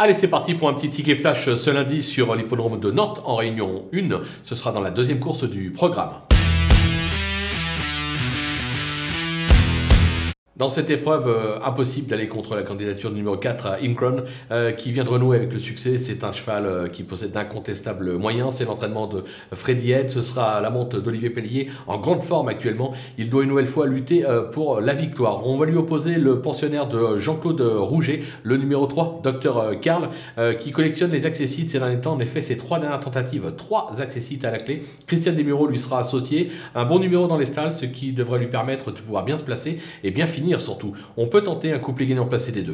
Allez, c'est parti pour un petit ticket flash ce lundi sur l'hippodrome de Nantes en réunion 1. Ce sera dans la deuxième course du programme. Dans cette épreuve, euh, impossible d'aller contre la candidature numéro 4 à Incron, euh, qui vient de renouer avec le succès. C'est un cheval euh, qui possède d'incontestables moyens. C'est l'entraînement de Freddy Head. Ce sera la monte d'Olivier Pellier, en grande forme actuellement. Il doit une nouvelle fois lutter pour la victoire. On va lui opposer le pensionnaire de Jean-Claude Rouget, le numéro 3, Dr Karl, qui collectionne les accessites ces derniers temps. En effet, ces trois dernières tentatives, trois accessites à la clé. Christian Desmureaux lui sera associé. Un bon numéro dans les stalles, ce qui devrait lui permettre de pouvoir bien se placer et bien surtout. On peut tenter un couplet gagnant placé des deux.